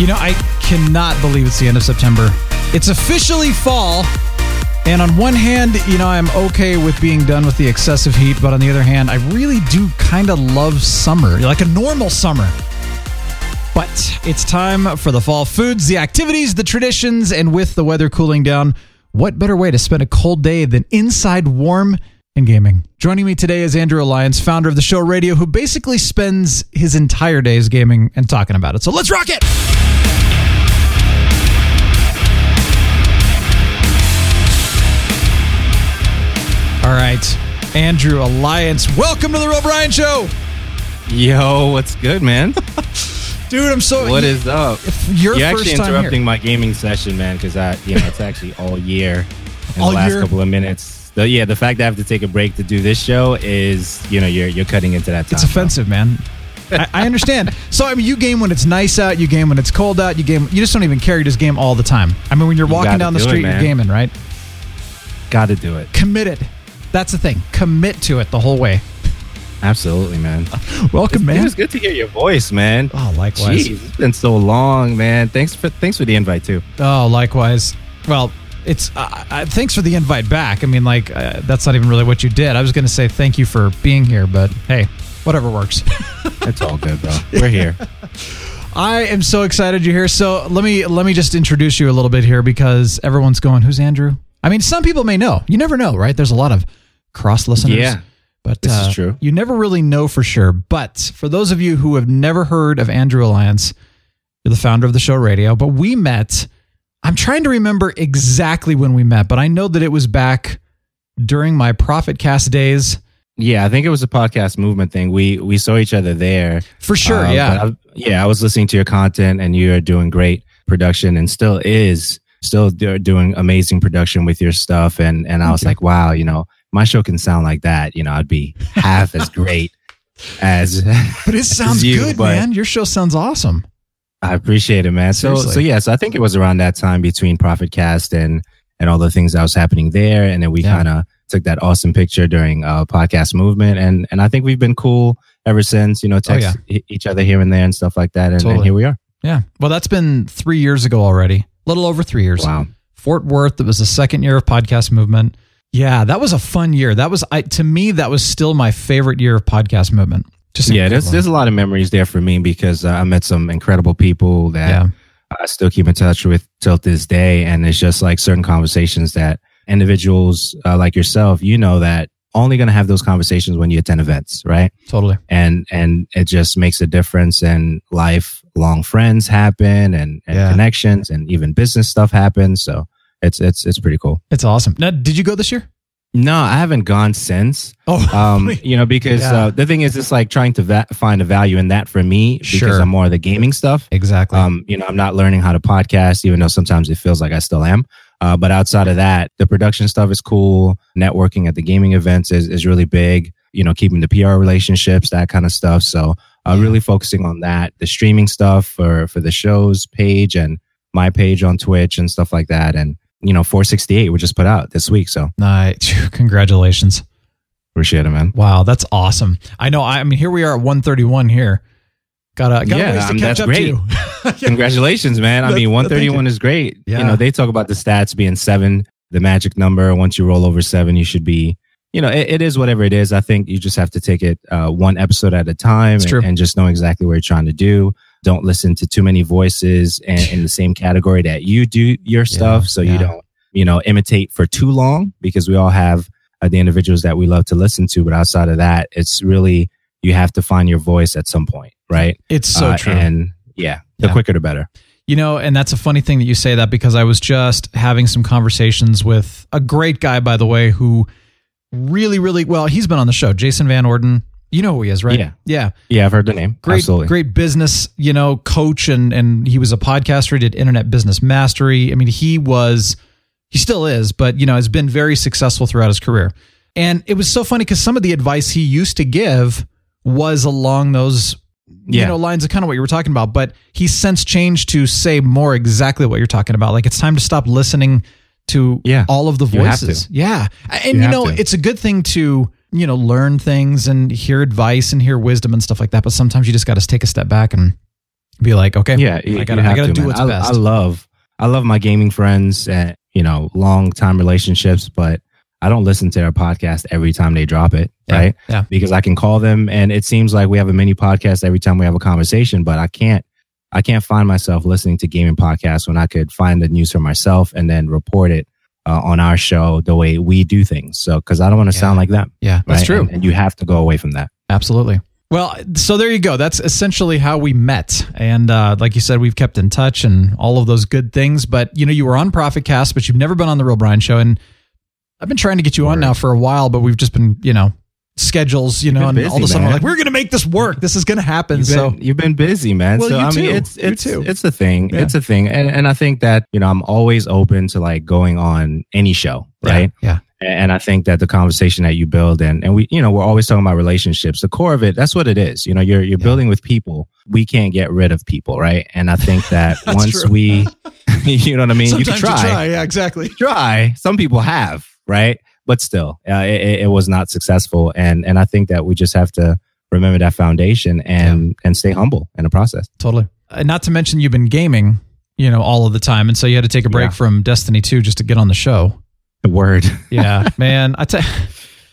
You know, I cannot believe it's the end of September. It's officially fall. And on one hand, you know, I'm okay with being done with the excessive heat, but on the other hand, I really do kind of love summer, like a normal summer. But it's time for the fall foods, the activities, the traditions, and with the weather cooling down, what better way to spend a cold day than inside warm and gaming? Joining me today is Andrew Alliance, founder of the show Radio, who basically spends his entire days gaming and talking about it. So let's rock it! All right, Andrew Alliance, welcome to the Real Brian Show. Yo, what's good, man? Dude, I'm so. What is up? Your You're first actually interrupting my gaming session, man, because I, you know, it's actually all year. In All the last year? couple of minutes. The, yeah, the fact that I have to take a break to do this show is, you know, you're you're cutting into that time. It's offensive, man. I, I understand. So I mean, you game when it's nice out. You game when it's cold out. You game. You just don't even care. You just game all the time. I mean, when you're walking gotta down the do it, street, you're gaming, right? Got to do it. Committed. That's the thing. Commit to it the whole way. Absolutely, man. Welcome, It man. It was good to hear your voice, man. Oh, likewise. Jeez, it's been so long, man. Thanks for thanks for the invite too. Oh, likewise. Well, it's uh, uh, thanks for the invite back. I mean, like uh, that's not even really what you did. I was going to say thank you for being here, but hey, whatever works. It's all good, bro. We're here. I am so excited you're here. So let me let me just introduce you a little bit here because everyone's going, "Who's Andrew?" I mean, some people may know. You never know, right? There's a lot of cross listeners. Yeah. but This is uh, true. You never really know for sure. But for those of you who have never heard of Andrew Alliance, you're the founder of the show Radio. But we met. I'm trying to remember exactly when we met, but I know that it was back during my Profit Cast days. Yeah, I think it was a podcast movement thing. We we saw each other there. For sure, Uh, yeah. I, yeah, I was listening to your content and you're doing great production and still is still doing amazing production with your stuff. And, and I was like, wow, you know, my show can sound like that. You know, I'd be half as great as, But it sounds you, good, man. Your show sounds awesome. I appreciate it, man. So, Seriously. so yeah, so I think it was around that time between Profit Cast and, and all the things that was happening there. And then we Yeah. kind of took that awesome picture during uh podcast movement. And, and I think we've been cool ever since, you know, text e- each other here and there and stuff like that. And, and here we are. Yeah. Well, that's been three years ago already. A little over three years. Wow. Fort Worth. It was the second year of podcast movement. Yeah, that was a fun year. That was I to me that was still my favorite year of podcast movement. Just yeah, there's one. there's a lot of memories there for me because uh, I met some incredible people that Yeah. I still keep in touch with till this day, and it's just like certain conversations that individuals uh, like yourself, you know, that only going to have those conversations when you attend events, right? totally. And and it just makes a difference, and lifelong friends happen, and, and Yeah. connections, and even business stuff happens. So it's it's it's pretty cool. It's awesome. Now, did you go this year? No, I haven't gone since. Oh, um, you know, because Yeah. uh, the thing is, it's like trying to va- find a value in that for me because Sure. I'm more of the gaming stuff. exactly. Um, you know, I'm not learning how to podcast, even though sometimes it feels like I still am. Uh, but outside of that, the production stuff is cool. Networking at the gaming events is, is really big. You know, keeping the PR relationships, that kind of stuff. So, uh, Yeah. really focusing on that, the streaming stuff for for the show's page and my page on Twitch and stuff like that. And you know, 468 we just put out this week. So Nice. Congratulations. appreciate it, man. Wow, that's awesome. I know. I, I mean, here we are at 131 here. Got a got Yeah, a ways to um, catch that's up great. to. Congratulations, man. I mean, thank you. 131 is great. Yeah. You know, they talk about the stats being seven, the magic number. Once you roll over seven, you should be, you know, it, it is whatever it is. I think you just have to take it uh, one episode at a time and, and just know exactly what you're trying to do. Don't listen to too many voices and in the same category that you do your stuff. so yeah. you don't, you know, imitate for too long because we all have uh, the individuals that we love to listen to. But outside of that, it's really, you have to find your voice at some point, right? It's so Uh, true. And yeah, the Yeah. quicker the better. You know, and that's a funny thing that you say that because I was just having some conversations with a great guy, by the way, who really, really well, he's been on the show, Jason Van Orden. You know who he is, right? Yeah. Yeah. Yeah, I've heard the name. Great, Absolutely. great business, you know, coach, and and he was a podcaster. He did internet business mastery. I mean, he was, he still is, but you know, has been very successful throughout his career. And it was so funny because some of the advice he used to give was along those, you Yeah. know, lines of kind of what you were talking about. But he's since changed to say more exactly what you're talking about. Like it's time to stop listening to Yeah. all of the You voices. Yeah, and You you, know, to. it's a good thing to you know learn things and hear advice and hear wisdom and stuff like that. But sometimes you just got to take a step back and be like, okay, Yeah, I gotta, I gotta do what's I, best. I love, I love my gaming friends and you know, long time relationships, but I don't listen to their podcast every time they drop it, Yeah, right? yeah. Because I can call them, and it seems like we have a mini podcast every time we have a conversation, but I can't, I can't find myself listening to gaming podcasts when I could find the news for myself and then report it uh, on our show the way we do things. So, because I don't want to sound like them. yeah, that's true. And, and you have to go away from that. Absolutely. Well, so there you go. That's essentially how we met. And uh, like you said, we've kept in touch and all of those good things. But, you know, you were on Profit Cast, but you've never been on The Real Brian Show. And I've been trying to get you on now for a while, but we've just been, you know, schedules, you know, and been all of a busy, sudden we're like, we're going to make this work. This is going to happen. You've so, been, you've been busy, man. Well, so you I mean, too. it's You it's too. it's a thing. Yeah. It's a thing, and and I think that you know I'm always open to like going on any show, right? Yeah. And I think that the conversation that you build and and we you know we're always talking about relationships. The core of it, that's what it is. You know, you're you're building with people. We can't get rid of people, right? And I think that once we, you know what I mean, you can Sometimes try, Yeah, exactly. try. Some people have, right? But still, uh, it, it- was not successful, and and I think that we just have to remember that foundation and and stay humble in the process. Totally. And not to mention you've been gaming, you know, all of the time. And so you had to take a break Yeah. from Destiny 2 just to get on the show. The word. Yeah, man. I tell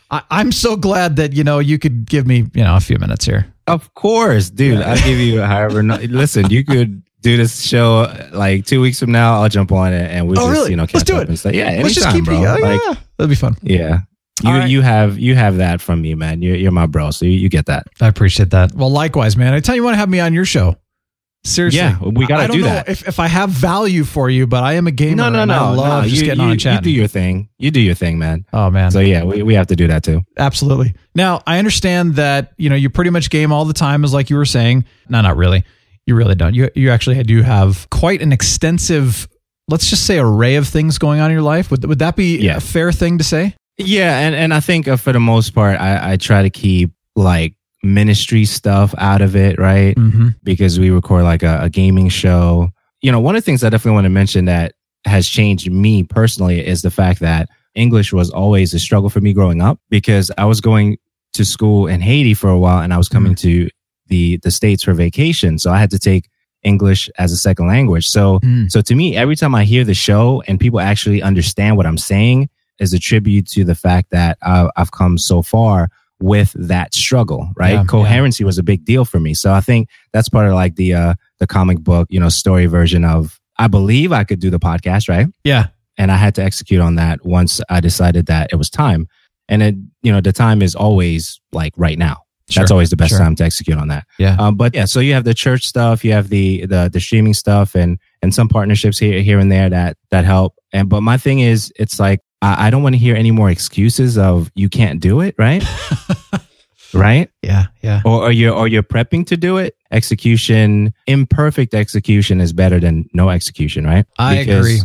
I, I'm so glad that, you know, you could give me, you know, a few minutes here. Of course, dude. I'll give you however. No, listen, you could do this show uh, like two weeks from now. I'll jump on it and we'll Oh, just really? you know Let's do up it. and stuff. Yeah, Let's just anytime, keep bro. yeah, like, yeah. That'd be fun. yeah. You right. you have you have that from me, man. You're you're my bro, so you, you get that. I appreciate that. Well, likewise, man. I tell you, want to have me on your show. Seriously. Yeah, we I don't know that. If, if I have value for you, but I am a gamer. No, no, and no. I love no. just you, getting you, on and you do your thing. You do your thing, man. oh, man. So yeah, we, we have to do that too. Absolutely. Now, I understand that, you know, you pretty much game all the time, as like you were saying. No, not really. You really don't. You, you actually do have quite an extensive, let's just say, array of things going on in your life. Would, would that be Yeah. a fair thing to say? Yeah, and and I think uh, for the most part, I, I try to keep like ministry stuff out of it, right? Mm-hmm. Because we record like a, a gaming show. You know, one of the things I definitely want to mention that has changed me personally is the fact that English was always a struggle for me growing up because I was going to school in Haiti for a while and I was coming to the the states for vacation, so I had to take English as a second language. So Mm. so to me, every time I hear the show and people actually understand what I'm saying, is a tribute to the fact that uh, I've come so far with that struggle, right? Yeah, Coherency was a big deal for me. So I think that's part of like the uh, the comic book, you know, story version of I believe I could do the podcast, right? Yeah. And I had to execute on that once I decided that it was time. And it, you know, the time is always like right now. That's Sure, always the best sure. time to execute on that. Yeah. Um, but yeah, so you have the church stuff, you have the the the streaming stuff, and and some partnerships here here and there that that help. And but my thing is, it's like I, I don't want to hear any more excuses of you can't do it, right? right? Yeah. Yeah. Or, or you're or you're prepping to do it. Execution, imperfect execution is better than no execution, right? I agree.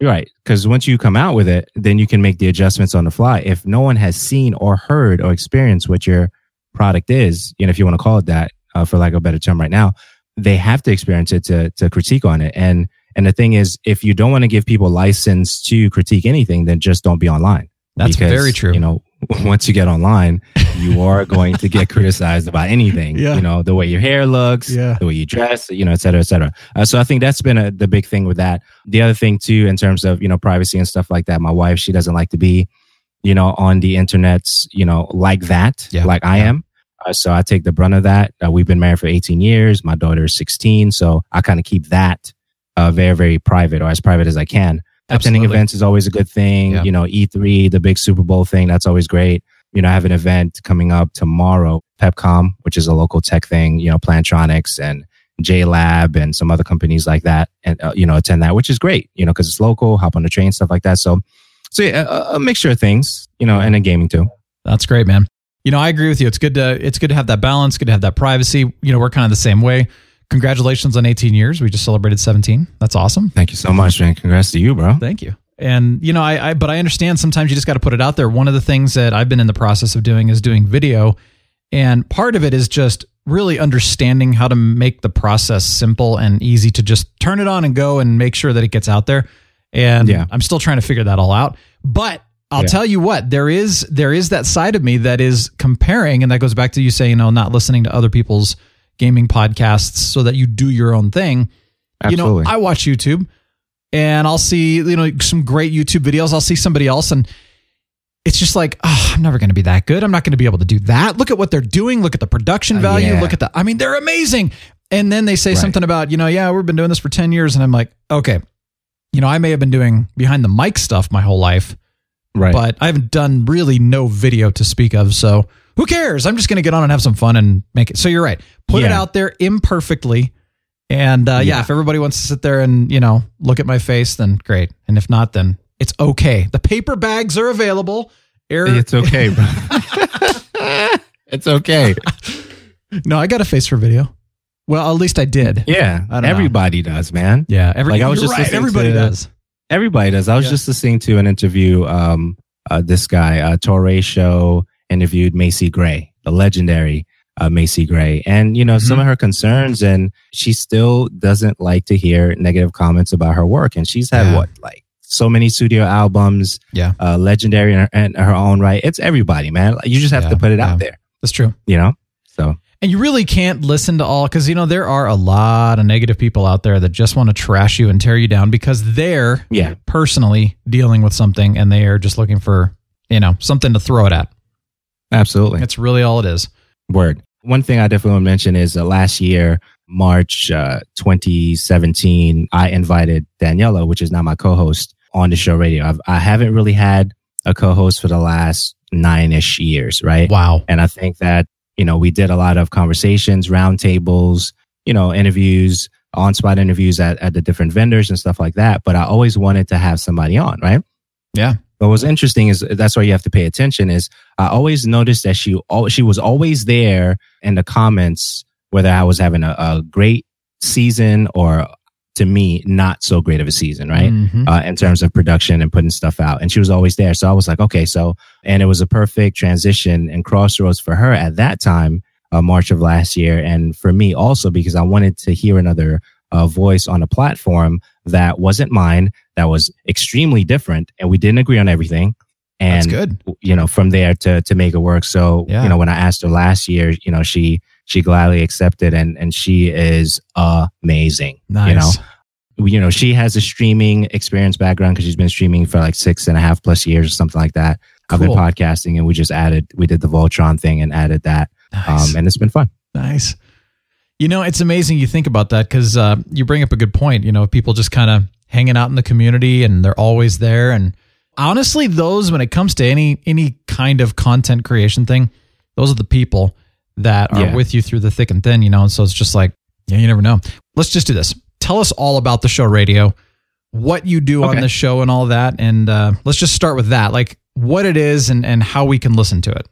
Right. Because once you come out with it, then you can make the adjustments on the fly. If no one has seen or heard or experienced what your product is, you know, if you want to call it that, uh, for lack of a better term right now, they have to experience it to, to critique on it. And, and the thing is, if you don't want to give people license to critique anything, then just don't be online. That's very true. You know, once you get online, you are going to get criticized about anything. Yeah. You know, the way your hair looks, Yeah. the way you dress, you know, et cetera, et cetera. Uh, so I think that's been a, the big thing with that. The other thing too, in terms of, you know, privacy and stuff like that, my wife, she doesn't like to be, you know, on the internets, you know, like that, Yeah. like I am. Uh, so I take the brunt of that. Uh, we've been married for 18 years. My daughter is 16. So I kind of keep that uh, very, very private or as private as I can. Attending events is always a good thing. Yeah. You know, E3, the big Super Bowl thing, that's always great. You know, I have an event coming up tomorrow, Pepcom, which is a local tech thing, you know, Plantronics and JLab and some other companies like that, and, uh, you know, attend that, which is great, you know, because it's local, hop on the train, stuff like that. So, so yeah, a, a mixture of things, you know, and in gaming too. That's great, man. You know, I agree with you. It's good to it's good to have that balance, good to have that privacy. You know, we're kind of the same way. Congratulations on 18 years. We just celebrated 17. That's awesome. Thank you so much, man. Congrats to you, bro. Thank you. And you know, I, I but I understand sometimes you just got to put it out there. One of the things that I've been in the process of doing is doing video, and part of it is just really understanding how to make the process simple and easy to just turn it on and go and make sure that it gets out there. And Yeah. I'm still trying to figure that all out. But I'll Yeah. tell you what, there is there is that side of me that is comparing, and that goes back to you saying, you know, not listening to other people's gaming podcasts so that you do your own thing. Absolutely. You know, I watch YouTube and I'll see, you know, some great YouTube videos. I'll see somebody else and it's just like, oh, I'm never going to be that good. I'm not going to be able to do that. Look at what they're doing. Look at the production Uh, value. yeah. Look at the, I mean, they're amazing. And then they say Right. something about, you know, yeah, we've been doing this for 10 years. And I'm like, okay, you know, I may have been doing behind the mic stuff my whole life, right. but I haven't done really no video to speak of. So who cares? I'm just going to get on and have some fun and make it. So you're right. Put it out there imperfectly. And uh, yeah. Yeah. if everybody wants to sit there and, you know, look at my face, then great. And if not, then it's okay. The paper bags are available. Air, it's okay, bro. it's okay. no, I got a face for video. Well, at least I did. Yeah. I don't know. Everybody does, man. Yeah. Every, Like, I was just right. Everybody to- does. Everybody does. I was Yeah. just listening to an interview. Um, uh, this guy, uh, Torre Show, interviewed Macy Gray, the legendary uh, Macy Gray, and you know some Mhm. of her concerns, and she still doesn't like to hear negative comments about her work. And she's had Yeah. what, like so many studio albums, Yeah. uh, legendary in her, in her own right. It's everybody, man. You just have Yeah, to put it out there, That's true. you know. So And you really can't listen to all because you know there are a lot of negative people out there that just want to trash you and tear you down because they're yeah, personally dealing with something and they are just looking for you know something to throw it at. absolutely. That's really all it is. Word. One thing I definitely want to mention is uh, last year, March uh, 2017, I invited Daniela, which is now my co-host on the show radio. I've, I haven't really had a co-host for the last nine-ish years, right? Wow. And I think that, you know, we did a lot of conversations, roundtables, you know, interviews, on-spot interviews at, at the different vendors and stuff like that. But I always wanted to have somebody on, right? Yeah. But what's interesting is that's why you have to pay attention. Is I always noticed that she she was always there in the comments, whether I was having a, a great season or to me not so great of a season, right? Mhm. Uh, in terms of production and putting stuff out, and she was always there. So I was like, okay, so and it was a perfect transition and crossroads for her at that time, uh, March of last year, and for me also because I wanted to hear another uh, voice on a platform that wasn't mine, that was extremely different, and we didn't agree on everything. That's And good. you know, from there to to make it work. So Yeah. you know, when I asked her last year, you know, she she gladly accepted, and and she is amazing. Nice. You know, you know, she has a streaming experience background because she's been streaming for like six and a half plus years or something like that. I've been podcasting, and we just added, we did the Voltron thing and added that, Nice. um, and it's been fun. Nice. You know, it's amazing you think about that because uh, you bring up a good point. You know, people just kind of hanging out in the community and they're always there. And honestly, those when it comes to any any kind of content creation thing, those are the people that are Yeah. with you through the thick and thin. You know, and so it's just like, yeah, you never know. Let's just do this. Tell us all about the show radio, what you do on the show, and all that. And uh, let's just start with that, like what it is and and how we can listen to it.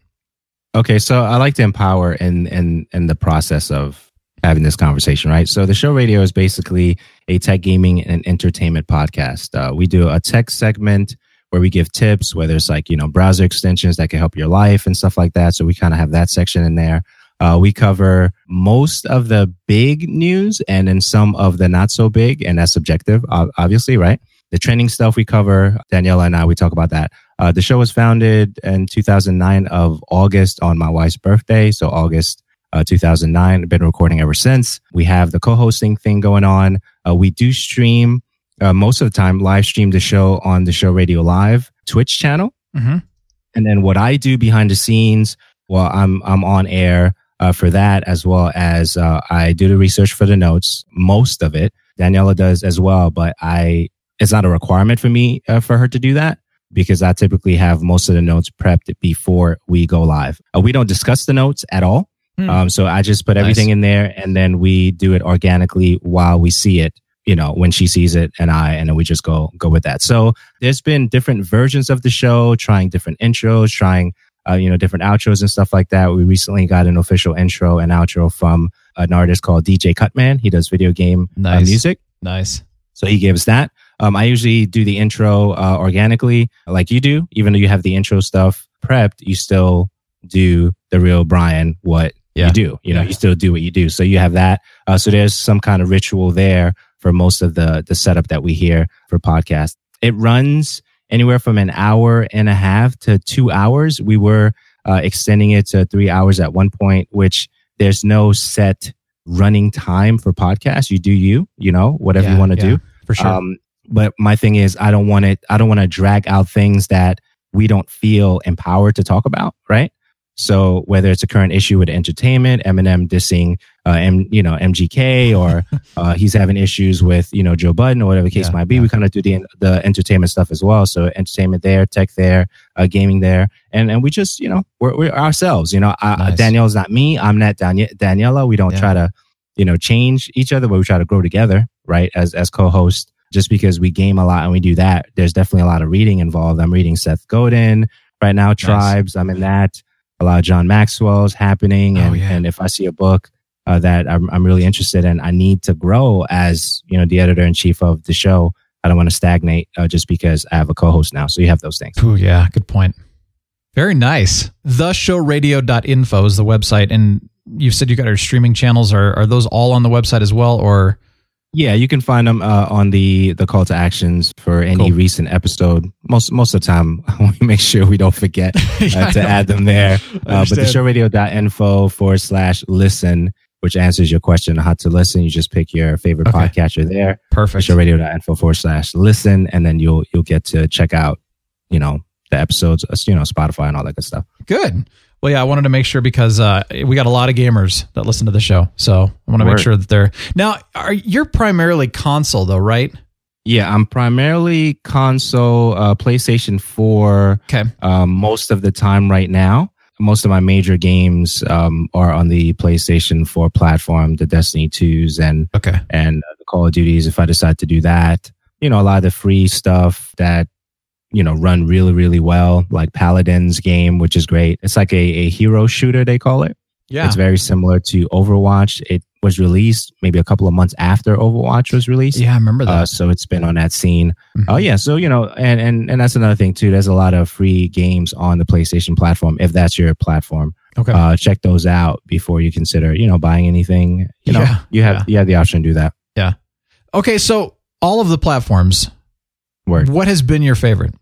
Okay, so I like to empower in in in the process of having this conversation, right? So the show radio is basically a tech gaming and entertainment podcast. Uh, we do a tech segment where we give tips, whether it's like you know browser extensions that can help your life and stuff like that. So we kind of have that section in there. Uh, we cover most of the big news and then some of the not so big, and that's subjective, obviously, right? The trending stuff we cover, Daniela and I, we talk about that. Uh, the show was founded in 2009 of August on my wife's birthday. So August uh, 2009. Been recording ever since. We have the co-hosting thing going on. Uh, we do stream uh, most of the time, live stream the show on the show radio live Twitch channel. Mm-hmm. And then what I do behind the scenes, well, I'm I'm on air uh, for that as well as uh, I do the research for the notes, most of it. Daniela does as well, but I it's not a requirement for me uh, for her to do that because I typically have most of the notes prepped before we go live. Uh, we don't discuss the notes at all. Hmm. Um, so I just put everything Nice. in there and then we do it organically while we see it, you know, when she sees it and I, and then we just go, go with that. So there's been different versions of the show, trying different intros, trying uh, you know, different outros and stuff like that. We recently got an official intro and outro from an artist called DJ Cutman. He does video game uh, music. Nice. So he gives that. Um, I usually do the intro uh, organically, like you do. Even though you have the intro stuff prepped, you still do the real Brian what Yeah. you do. You know, Yeah. you still do what you do. So you have that. Uh, so there's some kind of ritual there for most of the the setup that we hear for podcasts. It runs anywhere from an hour and a half to two hours. We were uh, extending it to three hours at one point, which there's no set running time for podcasts. You do you, you know, whatever Yeah, you want to yeah, do. For sure. Um, but my thing is, I don't want it. I don't want to drag out things that we don't feel empowered to talk about, right? So whether it's a current issue with entertainment, Eminem dissing, uh, M, you know, MGK, or uh, he's having issues with you know Joe Budden or whatever the case Yeah, might be, yeah. we kind of do the the entertainment stuff as well. So entertainment there, tech there, uh, gaming there, and and we just you know we're, we're ourselves. You know, Nice. Danielle's not me. I'm not Danie- Daniela. We don't Yeah. try to you know change each other, but we try to grow together, right? As as co-hosts just because we game a lot and we do that, there's definitely a lot of reading involved. I'm reading Seth Godin right now, Tribes. I'm in that. A lot of John Maxwell's happening. Oh, And, yeah. and if I see a book uh, that I'm, I'm really interested in, I need to grow as, you know, the editor in chief of the show. I don't want to stagnate uh, just because I have a co-host now. So you have those things. Ooh, yeah, good point. Very nice. Theshowradio.info is the website. And you've said you got our streaming channels. Are, are those all on the website as well? Or Yeah, you can find them uh, on the the call to actions for any Cool. recent episode. Most most of the time, we make sure we don't forget uh, I to add them there. Uh, but the showradio.info forward slash listen, which answers your question on how to listen. You just pick your favorite Okay. podcatcher there. perfect. Showradio.info forward slash listen, and then you'll you'll get to check out, you know, the episodes, uh, you know, Spotify and all that good stuff. Good. Well, yeah, I wanted to make sure because uh, we got a lot of gamers that listen to the show. So I want to make sure that they're now. Are you're primarily console though, right? Yeah, I'm primarily console, uh, PlayStation 4. Okay. um, most of the time right now. Most of my major games um, are on the PlayStation 4 platform, the Destiny 2s and Okay. and uh, the Call of Duties. If I decide to do that, you know, a lot of the free stuff that you know run really really well, like Paladins game, which is great. It's like a, a hero shooter they call it. Yeah. It's very similar to Overwatch. It was released maybe a couple of months after Overwatch was released. yeah, I remember that. Uh, so it's been on that scene. Mhm. Oh yeah, so you know, and and and that's another thing too. There's a lot of free games on the PlayStation platform. If that's your platform, okay. uh, check those out before you consider, you know, buying anything. You know, Yeah, you have you have the option to do that. Yeah. Okay. So all of the platforms. Word. What has been your favorite?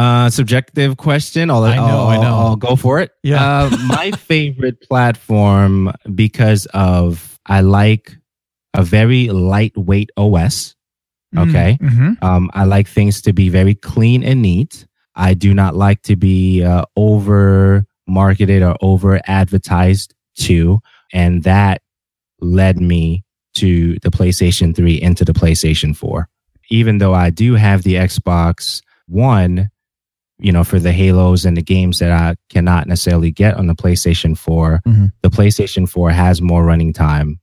Uh, subjective question. I'll, I know, I'll, I know. I'll go for it. Yeah. Uh, my favorite platform because of I like a very lightweight OS. Okay. Mm-hmm. Um, I like things to be very clean and neat. I do not like to be uh, over marketed or over advertised to. And that led me to the PlayStation 3 into the PlayStation 4. Even though I do have the Xbox One, you know, for the Halos and the games that I cannot necessarily get on the PlayStation 4, Mhm. the PlayStation 4 has more running time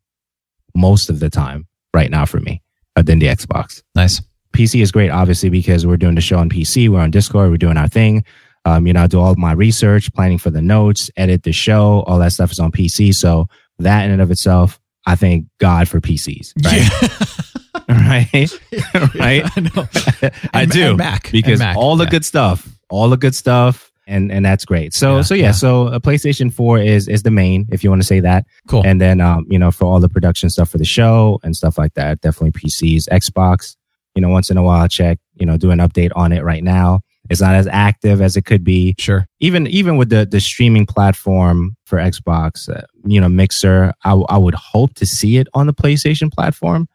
most of the time right now for me uh, than the Xbox. Nice. PC is great, obviously, because we're doing the show on PC. We're on Discord. We're doing our thing. Um, you know, I do all of my research, planning for the notes, edit the show. All that stuff is on PC. So that in and of itself, I thank God for PCs. Right. right. right. I know. I And- do and Mac. because Mac, all the yeah. good stuff, all the good stuff, and and that's great. So Yeah, so yeah, yeah. so a PlayStation Four is is the main, if you want to say that. Cool. And then, um, you know, for all the production stuff for the show and stuff like that, definitely PCs, Xbox. You know, once in a while, I check. You know, do an update on it right now. It's not as active as it could be. sure. Even even with the the streaming platform for Xbox, uh, you know, Mixer. I would hope to see it on the PlayStation platform.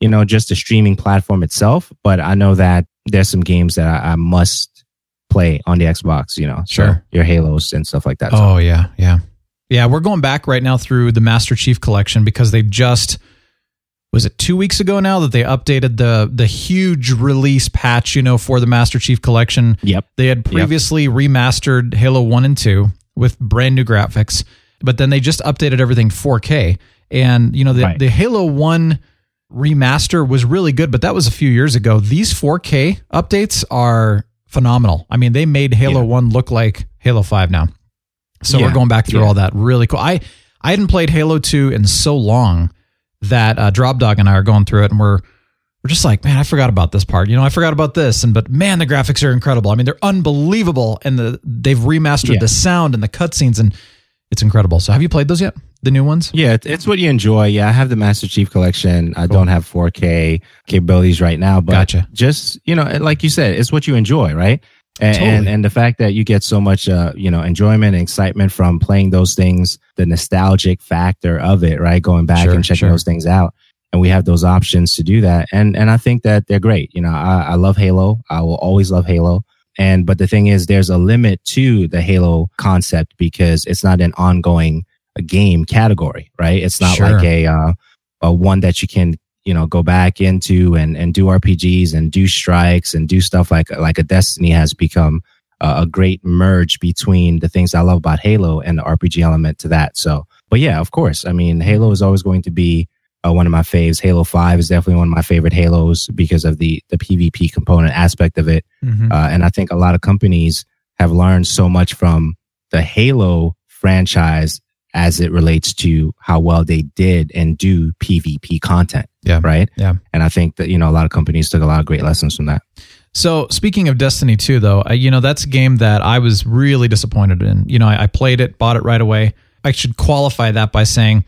You know, just the streaming platform itself. But I know that there's some games that I, I must play on the Xbox. You know, so Sure. your Halos and stuff like that. So- Oh yeah, yeah, yeah. We're going back right now through the Master Chief collection because they just was it two weeks ago now that they updated the the huge release patch. You know, for the Master Chief collection. Yep. They had previously remastered Halo 1 and 2 with brand new graphics, but then they just updated everything 4K. And, you know, the, Right. the Halo 1 remaster was really good, but that was a few years ago. These 4K updates are phenomenal. I mean, they made Halo Yeah. 1 look like Halo 5 now. So Yeah. we're going back through Yeah. all that. Really cool. I I hadn't played Halo 2 in so long that uh, Drop Dog and I are going through it and we're we're just like, man, I forgot about this part. You know, I forgot about this. And but man, the graphics are incredible. I mean, they're unbelievable, and the they've remastered Yeah. the sound and the cutscenes, and it's incredible. So have you played those yet? The new ones? Yeah, it's what you enjoy. Yeah, I have the Master Chief collection. I don't have 4K capabilities right now, but Gotcha. just you know, like you said, it's what you enjoy, right? And, Totally. and and the fact that you get so much, uh, you know, enjoyment and excitement from playing those things, the nostalgic factor of it, right? Going back Sure, and checking sure. those things out, and we have those options to do that. And and I think that they're great. You know, I, I love Halo. I will always love Halo. And but the thing is, there's a limit to the Halo concept because it's not an ongoing game category, right? It's not Sure. like a uh, a one that you can you know go back into and and do RPGs and do strikes and do stuff like like a Destiny has become a, a great merge between the things I love about Halo and the RPG element to that. So, but yeah, of course, I mean Halo is always going to be uh, one of my faves. Halo Five is definitely one of my favorite Halos because of the the PvP component aspect of it. Mhm. Uh, and I think a lot of companies have learned so much from the Halo franchise as it relates to how well they did and do PvP content. Yeah. Right. Yeah. And I think that, you know, a lot of companies took a lot of great lessons from that. So speaking of Destiny 2, though, uh, you know that's a game that I was really disappointed in. You know, I, I played it, bought it right away. I should qualify that by saying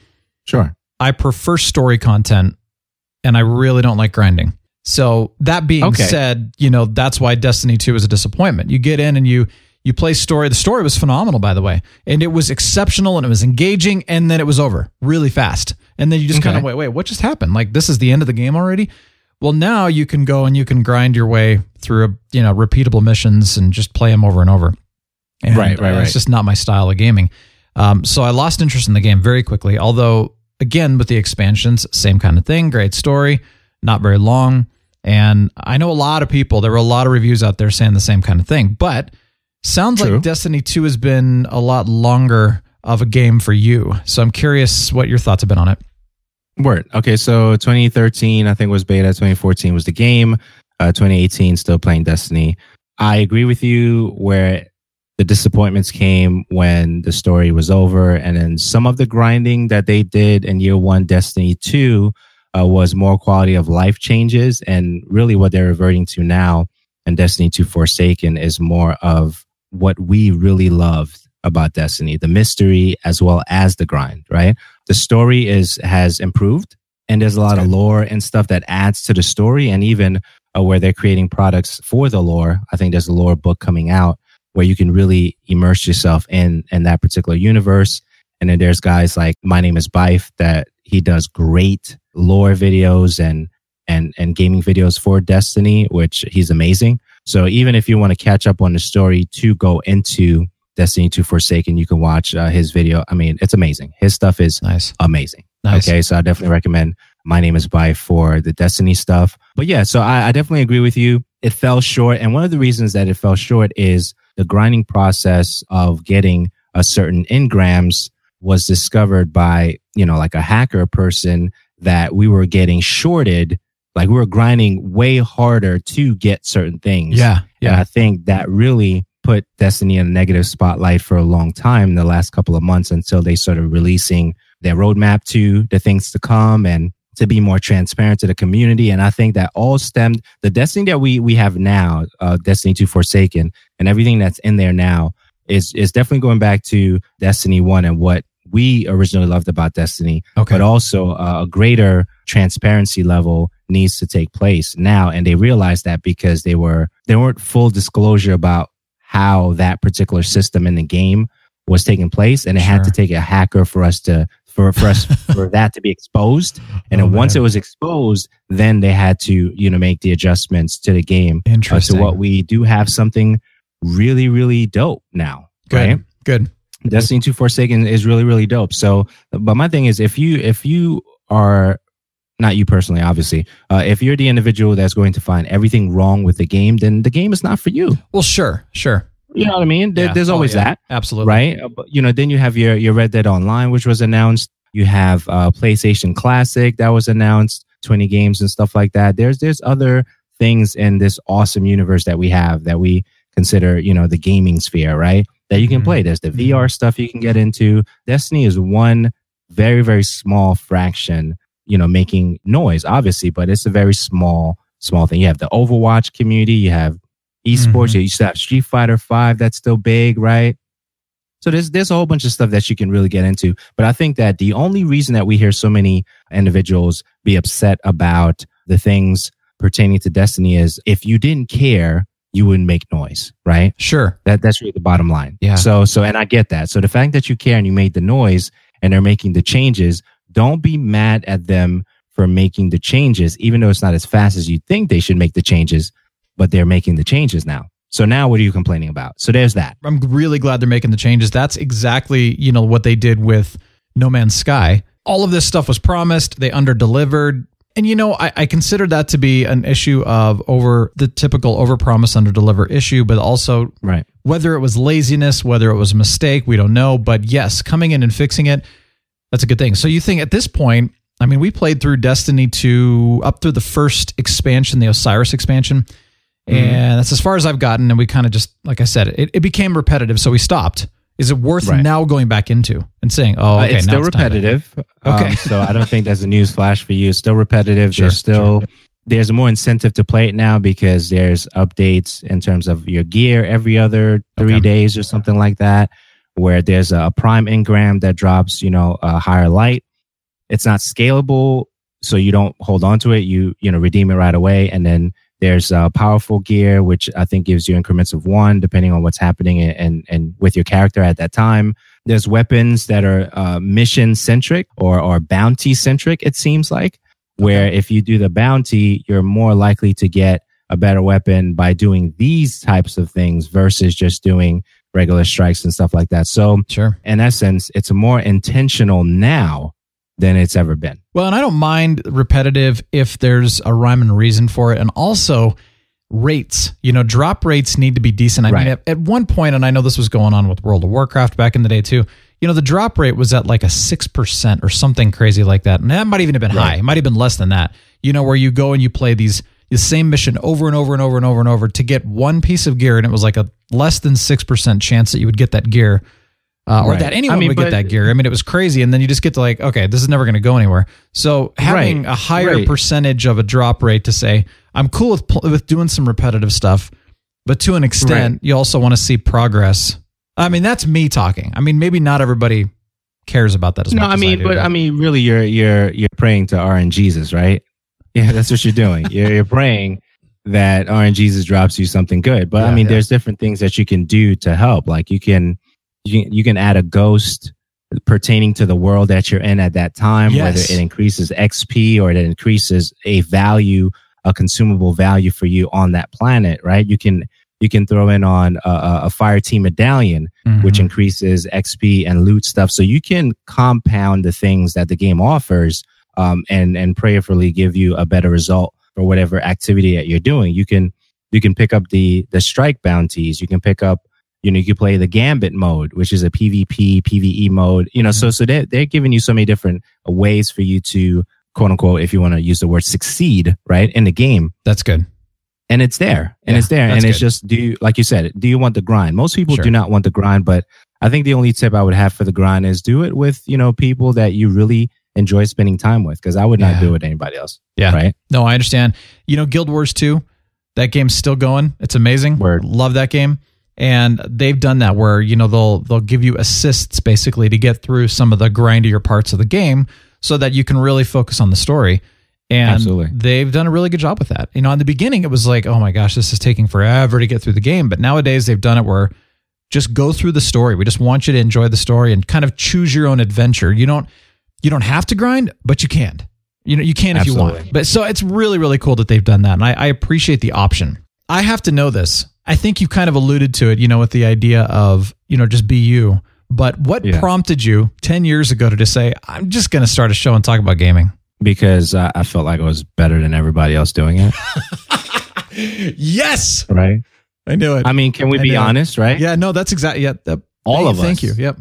Sure. I prefer story content, and I really don't like grinding. So that being Okay. said, you know that's why Destiny 2 is a disappointment. You get in and you you play story. The story was phenomenal, by the way, and it was exceptional and it was engaging, and then it was over really fast. And then you just kind of wait, wait, what just happened? Like this is the end of the game already. Well, now you can go and you can grind your way through, a, you know, repeatable missions and just play them over and over. And, Right, right, uh, right. It's just not my style of gaming. Um, so I lost interest in the game very quickly. Although, again, with the expansions, same kind of thing. Great story, not very long. And I know a lot of people, there were a lot of reviews out there saying the same kind of thing. But sounds True. like Destiny 2 has been a lot longer of a game for you. So I'm curious what your thoughts have been on it. Word. Okay. So 2013, I think was beta. 2014 was the game. Uh, 2018, still playing Destiny. I agree with you where the disappointments came when the story was over. And then some of the grinding that they did in year one, Destiny 2, uh, was more quality of life changes. And really what they're reverting to now in Destiny 2 Forsaken is more of what we really loved about Destiny, the mystery as well as the grind, right? The story is has improved and there's a lot of lore and stuff that adds to the story and even uh, where they're creating products for the lore. I think there's a lore book coming out where you can really immerse yourself in in that particular universe. And then there's guys like my name is Byf that he does great lore videos and and and gaming videos for Destiny, which he's amazing. So even if you want to catch up on the story to go into Destiny 2 Forsaken, you can watch uh, his video. I mean, it's amazing. His stuff is Nice. amazing. Nice. Okay, so I definitely recommend My Name is By for the Destiny stuff. But yeah, so I, I definitely agree with you. It fell short. And one of the reasons that it fell short is the grinding process of getting a certain engrams was discovered by, you know, like a hacker person that we were getting shorted. Like we were grinding way harder to get certain things. Yeah. And I think that really put Destiny in a negative spotlight for a long time the last couple of months until they started releasing their roadmap to the things to come and to be more transparent to the community. And I think that all stemmed the Destiny that we we have now, uh, Destiny 2 Forsaken, and everything that's in there now is is definitely going back to Destiny 1 and what we originally loved about Destiny Okay. but also uh, a greater transparency level needs to take place now and they realized that because they were they weren't full disclosure about how that particular system in the game was taking place and it had to take a hacker for us to for, for us for that to be exposed and Oh, then once it was exposed then they had to you know make the adjustments to the game uh, Interesting. to what we do have something really really dope now Good. right Good. Destiny 2 Forsaken is really, really dope. So, but my thing is, if you, if you are not you personally, obviously, uh, if you're the individual that's going to find everything wrong with the game, then the game is not for you. Well, sure. Sure. You know what I mean? There, Yeah. There's Oh, always yeah. that, Absolutely. right? But, you know, then you have your, your Red Dead Online, which was announced. You have uh, PlayStation Classic that was announced, 20 games and stuff like that. There's, there's other things in this awesome universe that we have that we consider, you know, the gaming sphere, right? that you can Mhm. play. There's the VR stuff you can get into. Destiny is one very, very small fraction, you know, making noise, obviously, but it's a very small, small thing. You have the Overwatch community, you have esports, Mhm. you used to have Street Fighter Five, that's still big, right? So there's there's a whole bunch of stuff that you can really get into. But I think that the only reason that we hear so many individuals be upset about the things pertaining to Destiny is if you didn't care, you wouldn't make noise, right? Sure. That that's really the bottom line. Yeah. So so and I get that. So the fact that you care and you made the noise and they're making the changes, don't be mad at them for making the changes, even though it's not as fast as you think they should make the changes, but they're making the changes now. So now what are you complaining about? So there's that. I'm really glad they're making the changes. That's exactly, you know, what they did with No Man's Sky. All of this stuff was promised, they under delivered. And you know, I, I consider that to be an issue of over the typical over promise, under deliver issue, but also Right. whether it was laziness, whether it was a mistake, we don't know. But yes, coming in and fixing it, that's a good thing. So you think at this point, I mean, we played through Destiny 2 up through the first expansion, the Osiris expansion. And that's as far as I've gotten. And we kind of just, like I said, it, it became repetitive. So we stopped. Is it worth Right. now going back into and saying, oh, Uh, it's now still it's repetitive. Okay. Um, so I don't think that's a news flash for you. It's still repetitive. Sure, there's still there's more incentive to play it now because there's updates in terms of your gear every other three Okay. days or something like that. Where there's a prime engram that drops, you know, a higher light. It's not scalable, so you don't hold on to it. You you know redeem it right away, and then there's uh, powerful gear, which I think gives you increments of one, depending on what's happening and, and, and with your character at that time. There's weapons that are uh, mission centric or, or bounty centric, it seems like, where if you do the bounty, you're more likely to get a better weapon by doing these types of things versus just doing regular strikes and stuff like that. So, Sure. in essence, it's a more intentional now than it's ever been. Well, and I don't mind repetitive if there's a rhyme and reason for it. And also rates, you know, drop rates need to be decent. I Right. mean, at, at one point, and I know this was going on with World of Warcraft back in the day too, you know, the drop rate was at like a 6% or something crazy like that. And that might even have been high. It might have been less than that, you know, where you go and you play these, the same mission over and over and over and over and over to get one piece of gear. And it was like a less than 6% chance that you would get that gear. Uh, or Right. that anyone I mean, would get that gear. I mean, it was crazy. And then you just get to like, okay, this is never going to go anywhere. So having Right. a higher Right. percentage of a drop rate to say, I'm cool with with doing some repetitive stuff, but to an extent, you also want to see progress. I mean, that's me talking. I mean, maybe not everybody cares about that as No, much. I as mean, do, but I mean, really, you're you're you're praying to RNGesus, right? Yeah, that's what you're doing. you're, you're praying that RNGesus drops you something good. But I mean, yeah. there's different things that you can do to help. Like you can you can, you can add a ghost pertaining to the world that you're in at that time, Yes. whether it increases XP or it increases a value, a consumable value for you on that planet, right? You can you can throw in on a, a- fire team medallion Mhm. which increases XP and loot stuff. So you can compound the things that the game offers um, and and prayerfully give you a better result for whatever activity that you're doing. You can you can pick up the the strike bounties. You can pick up you know you can play the gambit mode, which is a PvP PvE mode. You know, so mm-hmm. so they they're giving you so many different ways for you to quote unquote, if you want to use the word succeed, right in the game that's good. and it's there and Yeah, it's there and it's good. just do you like you said do you want the grind most people Sure. do not want the grind but i think the only tip i would have for the grind is do it with you know people that you really enjoy spending time with because i would not Yeah. do it with anybody else Yeah. right No, I understand. You know, Guild Wars 2, that game's still going. It's amazing. Word. Love that game. And they've done that where, you know, they'll they'll give you assists basically to get through some of the grindier parts of the game so that you can really focus on the story. And Absolutely. they've done a really good job with that. You know, in the beginning it was like, oh my gosh, this is taking forever to get through the game. But nowadays they've done it where just go through the story. We just want you to enjoy the story and kind of choose your own adventure. You don't you don't have to grind, but you can. You know, you can if you want. But so it's really, really cool that they've done that. And I, I appreciate the option. I have to know this. I think you kind of alluded to it, you know, with the idea of, you know, just be you. But what Yeah. prompted you 10 years ago to just say, I'm just going to start a show and talk about gaming? because uh, i felt like i was better than everybody else doing it Yes. right I knew it. i mean can we I be knew it. honest right yeah, no, that's exactly, yeah. that- All thank- of us. Thank you. Yep.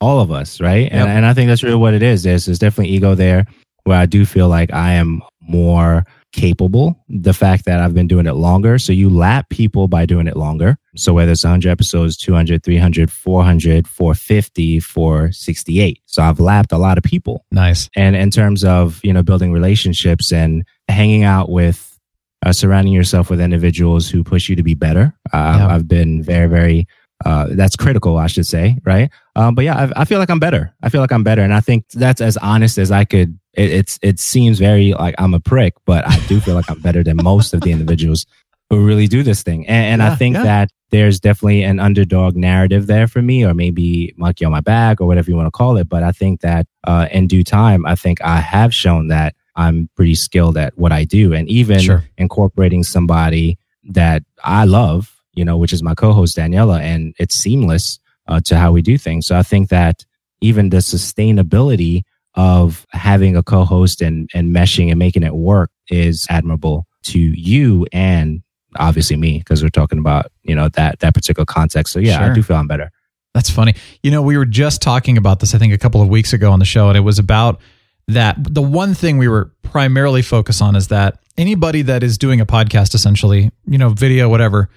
all of us, right? Yep. And, and I think that's really what it is. There's, there's definitely ego there where I do feel like I am more capable. The fact that I've been doing it longer. So you lap people by doing it longer. So whether it's 100 episodes, 200, 300, 400, 450, 468. So I've lapped a lot of people. Nice. And in terms of, you know, building relationships and hanging out with, uh, surrounding yourself with individuals who push you to be better. Uh, Yeah. I've been very, very, uh, that's critical, I should say, right? Um, but yeah, I, I feel like I'm better. I feel like I'm better, and I think that's as honest as I could. It, it's it seems very like I'm a prick, but I do feel like I'm better than most of the individuals who really do this thing. And, and Yeah, I think yeah. that there's definitely an underdog narrative there for me, or maybe monkey on my back, or whatever you want to call it. But I think that uh, in due time, I think I have shown that I'm pretty skilled at what I do, and even Sure. incorporating somebody that I love, you know, which is my co-host Daniela, and it's seamless uh, to how we do things. So I think that even the sustainability of having a co-host and and meshing and making it work is admirable to you and obviously me because we're talking about you know that that particular context. So yeah, Sure. I do feel I'm better. That's funny. You know, we were just talking about this, I think, a couple of weeks ago on the show, and it was about that. The one thing we were primarily focused on is that anybody that is doing a podcast, essentially, you know, video, whatever,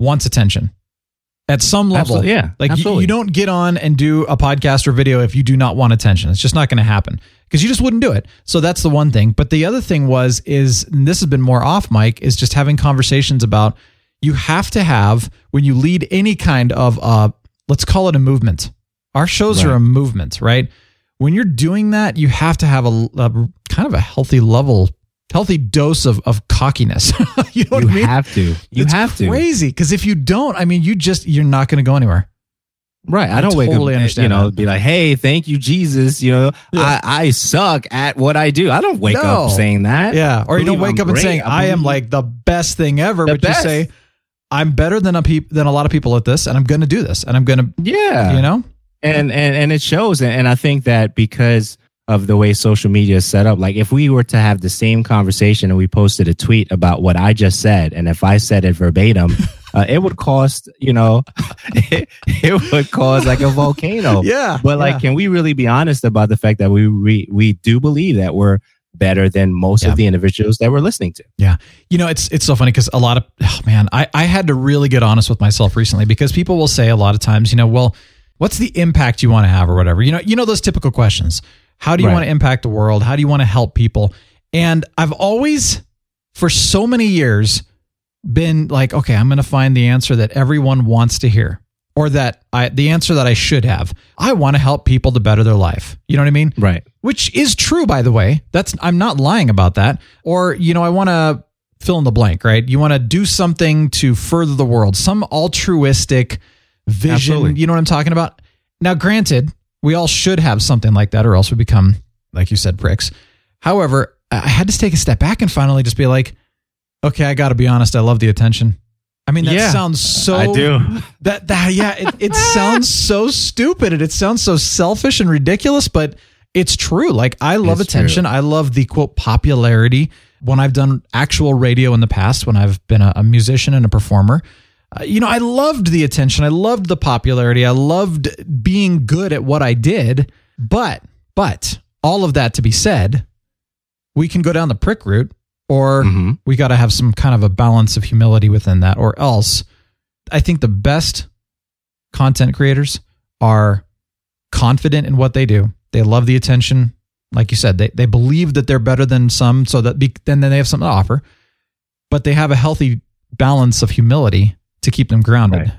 wants attention at some level. Absolutely, yeah, Like you, you don't get on and do a podcast or video if you do not want attention. It's just not going to happen because you just wouldn't do it. So that's the one thing. But the other thing was, is and this has been more off mic, is just having conversations about you have to have when you lead any kind of uh let's call it a movement. Our shows are a movement, right? When you're doing that, you have to have a, a kind of a healthy level, healthy dose of of cockiness. you know what you I mean? have to. You it's have to. crazy because if you don't, I mean, you just you're not going to go anywhere. Right. I I don't wake totally up, understand you know, that. be like, hey, thank you, Jesus. You know, Yeah. I, I suck at what I do. I don't wake No. up saying that. Yeah, or you don't wake I'm up and saying I, am like the best thing ever, The but best. you say I'm better than a peop- than a lot of people at this, and I'm going to do this, and I'm going to, yeah. you know, and and and it shows and i think that because of the way social media is set up like if we were to have the same conversation and we posted a tweet about what i just said and if i said it verbatim uh, it would cost you know it, it would cause like a volcano yeah. but like yeah. can we really be honest about the fact that we we, we do believe that we're better than most Yeah. of the individuals that we're listening to Yeah. You know, it's it's so funny because a lot of oh man, I I had to really get honest with myself recently because people will say a lot of times, you know, well, what's the impact you want to have or whatever. You know, you know those typical questions. How do you Right. want to impact the world? How do you want to help people? And I've always for so many years been like, okay, I'm going to find the answer that everyone wants to hear or that I the answer that I should have. I want to help people to better their life. You know what I mean? right which is true by the way that's i'm not lying about that or you know i want to fill in the blank right you want to do something to further the world some altruistic vision Absolutely. you know what i'm talking about now granted we all should have something like that or else we become like you said pricks however i had to take a step back and finally just be like okay i gotta be honest i love the attention i mean that Yeah, sounds so i do that that yeah, it, it sounds so stupid and it sounds so selfish and ridiculous, but it's true. Like I love It's attention. I love the quote popularity. When I've done actual radio in the past, when I've been a, a musician and a performer, you know, I loved the attention. I loved the popularity. I loved being good at what I did. But but all of that to be said, we can go down the prick route, or Mhm. we got to have some kind of a balance of humility within that, or else I think the best content creators are confident in what they do. They love the attention. Like you said, they, they believe that they're better than some, so that be, then then they have something to offer. But they have a healthy balance of humility to keep them grounded. Right.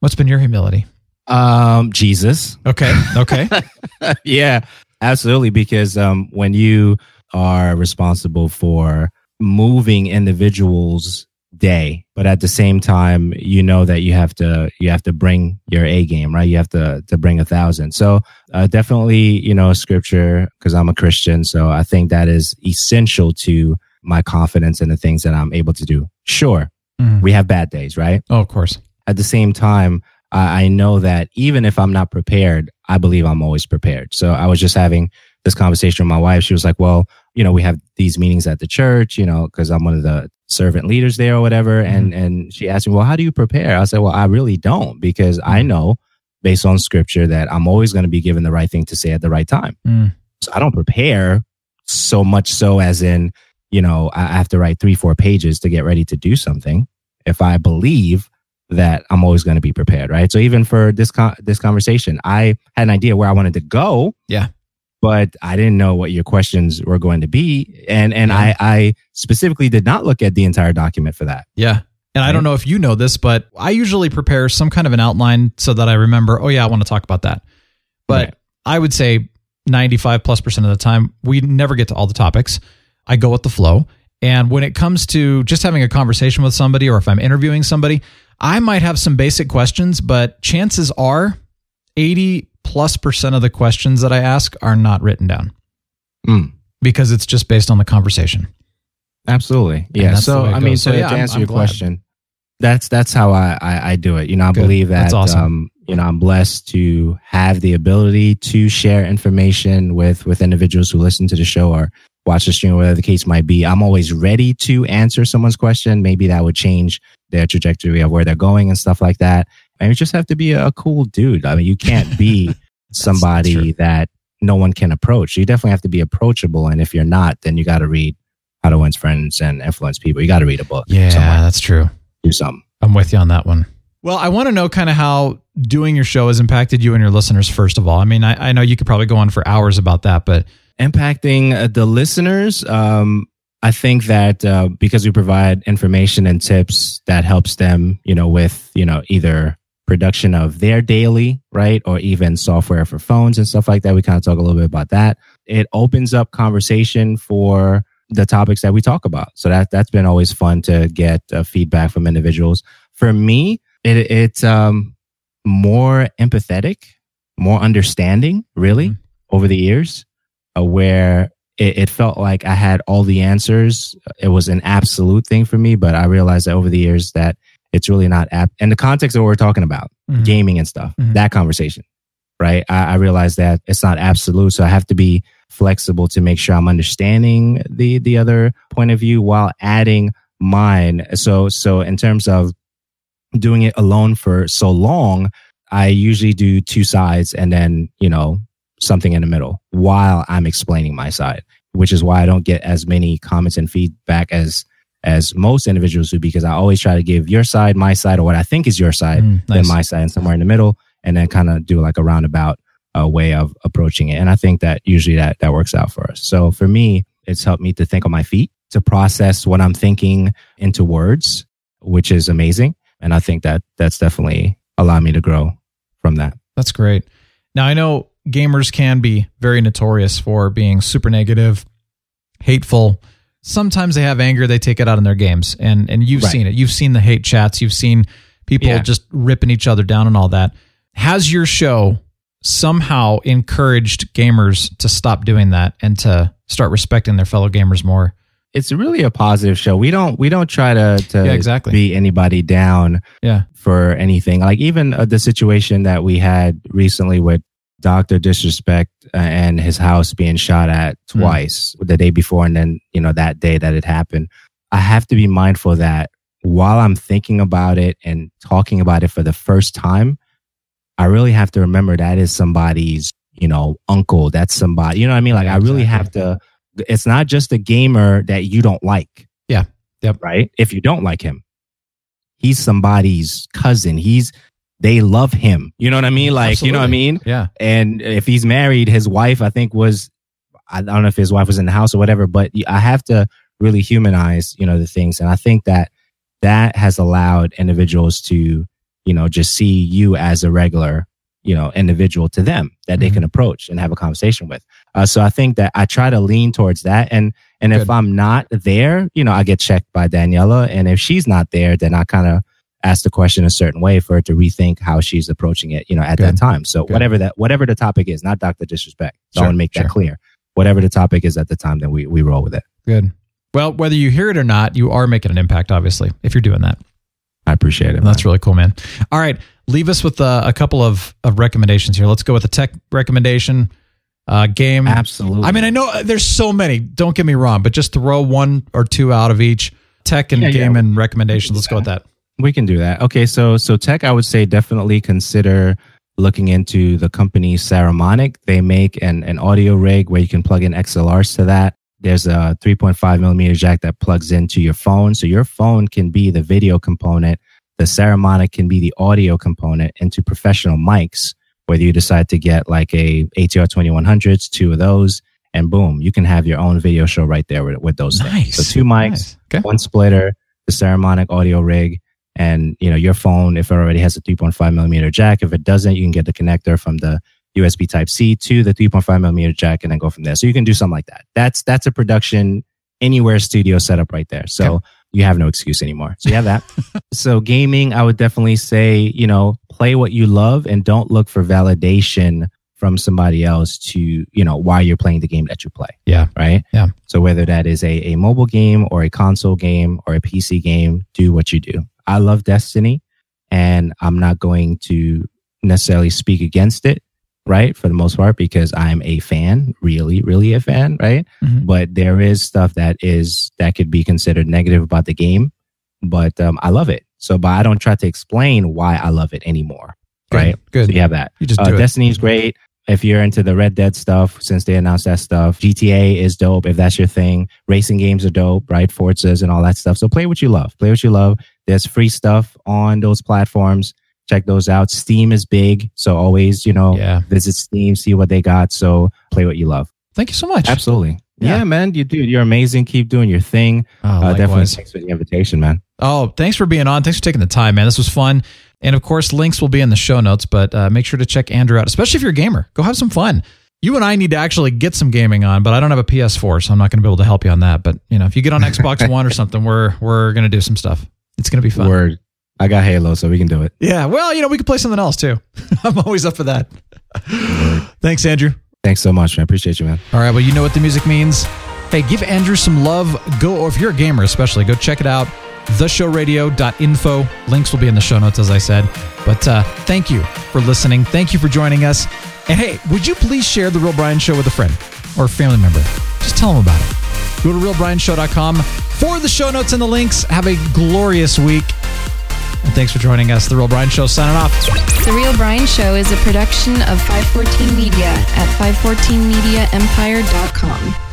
What's been your humility? um jesus Okay. Okay. yeah, absolutely. Because um, when you are responsible for moving individuals' day, but at the same time, you know that you have to you have to bring your A game, right? You have to to bring a thousand. So uh, definitely, you know, scripture because I'm a Christian, so I think that is essential to my confidence in the things that I'm able to do. Sure, Mhm. we have bad days, right? oh, of course. at the same time, I, I know that even if I'm not prepared, I believe I'm always prepared. So I was just having this conversation with my wife. She was like, well, you know, we have these meetings at the church, you know, cause I'm one of the servant leaders there or whatever. And, and she asked me, well, how do you prepare? I said, well, I really don't because I know based on scripture that I'm always going to be given the right thing to say at the right time. Mm. So I don't prepare so much so as in, you know, I have to write three, four pages to get ready to do something. If I believe that I'm always going to be prepared, right? So even for this con- this conversation, I had an idea where I wanted to go. Yeah. But I didn't know what your questions were going to be, and and Yeah. I I specifically did not look at the entire document for that. Yeah. And I don't know if you know this, but I usually prepare some kind of an outline so that I remember, oh, yeah, I want to talk about that. But Right. I would say 95 plus percent of the time, we never get to all the topics. I go with the flow. And when it comes to just having a conversation with somebody or if I'm interviewing somebody, I might have some basic questions, but chances are 80 plus percent of the questions that I ask are not written down Mm. because it's just based on the conversation. Absolutely. Yeah. So I mean, to, So, yeah, to I'm- answer I'm your glad. question, that's that's how I, I I do it. You know, I Good. believe that That's awesome. um, you know I'm blessed to have the ability to share information with with individuals who listen to the show or watch the stream, whatever the case might be. I'm always ready to answer someone's question. Maybe that would change their trajectory of where they're going and stuff like that. And you just have to be a cool dude. I mean, you can't be somebody that no one can approach. You definitely have to be approachable. And if you're not, then you got to read How to Win Friends and Influence People. You got to read a book. Yeah, somewhere. that's true. Do something. I'm with you on that one. Well, I want to know kind of how doing your show has impacted you and your listeners, first of all. I mean, I, I know you could probably go on for hours about that, but Impacting uh, the listeners. Um, I think that uh, because we provide information and tips that helps them, you know, with, you know, either production of their daily, right? Or even software for phones and stuff like that. We kind of talk a little bit about that. It opens up conversation for the topics that we talk about. So that, that's been always fun to get uh, feedback from individuals. For me, it, it's, um, more empathetic, more understanding, really, over the years, uh, where it, it felt like I had all the answers. It was an absolute thing for me, but I realized that over the years that it's really not app. And the context of what we're talking about, Mhm. gaming and stuff, Mhm. that conversation, right? I, I realized that it's not absolute, so I have to be flexible to make sure I'm understanding the the other point of view while adding mine. So so in terms of doing it alone for so long, I usually do two sides and then, you know, something in the middle while I'm explaining my side, which is why I don't get as many comments and feedback as as most individuals do because I always try to give your side, my side, or what I think is your side, Mm, then my side, and somewhere in the middle, and then kind of do like a roundabout uh, way of approaching it. And I think that usually that that works out for us. So for me, it's helped me to think on my feet, to process what I'm thinking into words, which is amazing. And I think that that's definitely allowed me to grow from that. That's great. Now, I know gamers can be very notorious for being super negative, hateful. Sometimes they have anger, they take it out in their games. And and you've Right. seen it. You've seen the hate chats, you've seen people Yeah. just ripping each other down and all that. Has your show somehow encouraged gamers to stop doing that and to start respecting their fellow gamers more? It's really a positive show. We don't we don't try to to Yeah, exactly. beat anybody down Yeah. for anything. Like even uh, the situation that we had recently with Doctor Disrespect uh, and his house being shot at Hmm. twice the day before, and then you know that day that it happened. I have to be mindful that while I'm thinking about it and talking about it for the first time, I really have to remember that is somebody's you know uncle. That's somebody. You know what I mean? Like I really have to. It's not just a gamer that you don't like. Yeah. Yep. Right. If you don't like him, he's somebody's cousin. He's they love him. You know what I mean? Like, you know what I mean? Yeah. And if he's married, his wife, I think was, I don't know if his wife was in the house or whatever, but I have to really humanize, you know, the things. And I think that that has allowed individuals to, you know, just see you as a regular, you know, individual to them that they Mhm. can approach and have a conversation with. Uh, so I think that I try to lean towards that. And, and if I'm not there, you know, I get checked by Daniela. And if she's not there, then I kind of ask the question a certain way for her to rethink how she's approaching it, you know, at Good. that time. So Good. whatever that, whatever the topic is, not Dr. Disrespect. So Sure, I want to make sure. that clear. Whatever the topic is at the time, then we, we roll with it. Good. Well, whether you hear it or not, you are making an impact, obviously, if you're doing that. I appreciate it. And that's really cool, man. All right, leave us with uh, a couple of, of recommendations here. Let's go with a tech recommendation, uh, game. Absolutely. I mean, I know uh, there's so many. Don't get me wrong, but just throw one or two out of each tech and Yeah, yeah, game we and recommendations. Let's go with that. We can do that. Okay, so so tech, I would say definitely consider looking into the company Saramonic. They make an an audio rig where you can plug in XLRs to that. There's a 3.5 millimeter jack that plugs into your phone. So your phone can be the video component. The Saramonic can be the audio component into professional mics, whether you decide to get like a ATR 2100s, two of those, and boom, you can have your own video show right there with, with those Nice. things. So two mics, Nice. Okay. one splitter, the Saramonic audio rig, and you know your phone if it already has a 3.5 millimeter jack. If it doesn't, you can get the connector from the USB Type C to the 3.5 millimeter jack, and then go from there. So you can do something like that. That's that's a production anywhere studio setup right there. So you have no excuse anymore. So you have that. so gaming, I would definitely say you know play what you love and don't look for validation from somebody else to you know why you're playing the game that you play Yeah. right? Yeah. So whether that is a, a mobile game or a console game or a PC game, do what you do. I love Destiny and I'm not going to necessarily speak against it, right? For the most part, because I'm a fan, really, really a fan, right? Mhm. But there is stuff that is that could be considered negative about the game, but um, I love it. So, but I don't try to explain why I love it anymore, Good. right? Good. So you have that. You just Uh. Destiny's great. If you're into the Red Dead stuff, since they announced that stuff, GTA is dope. If that's your thing, racing games are dope, right? Forzas and all that stuff. So play what you love. Play what you love. There's free stuff on those platforms. Check those out. Steam is big, so always you know Yeah. visit Steam, see what they got. So play what you love. Thank you so much. Absolutely. Yeah. Yeah, man. You dude, you're amazing. Keep doing your thing. Oh, Uh, definitely thanks for the invitation, man. Oh, thanks for being on. Thanks for taking the time, man. This was fun. And of course, links will be in the show notes, but uh, make sure to check Andrew out, especially if you're a gamer. Go have some fun. You and I need to actually get some gaming on, but I don't have a PS4, so I'm not going to be able to help you on that. But you know, if you get on Xbox One or something, we're we're going to do some stuff. It's going to be fun. Word. I got Halo, so we can do it. Yeah. Well, you know, we could play something else too. I'm always up for that. Thanks, Andrew. Thanks so much, man. Appreciate you, man. All right, well, you know what the music means. Hey, give Andrew some love. Go, or if you're a gamer especially, go check it out. Theshowradio.info. Links will be in the show notes, as I said. But uh, thank you for listening. Thank you for joining us. And hey, would you please share The Real Brian Show with a friend or a family member? Just tell them about it. Go to realbrianshow.com for the show notes and the links. Have a glorious week. Thanks for joining us. The Real Brian Show signing off. The Real Brian Show is a production of 514 Media at 514mediaempire.com.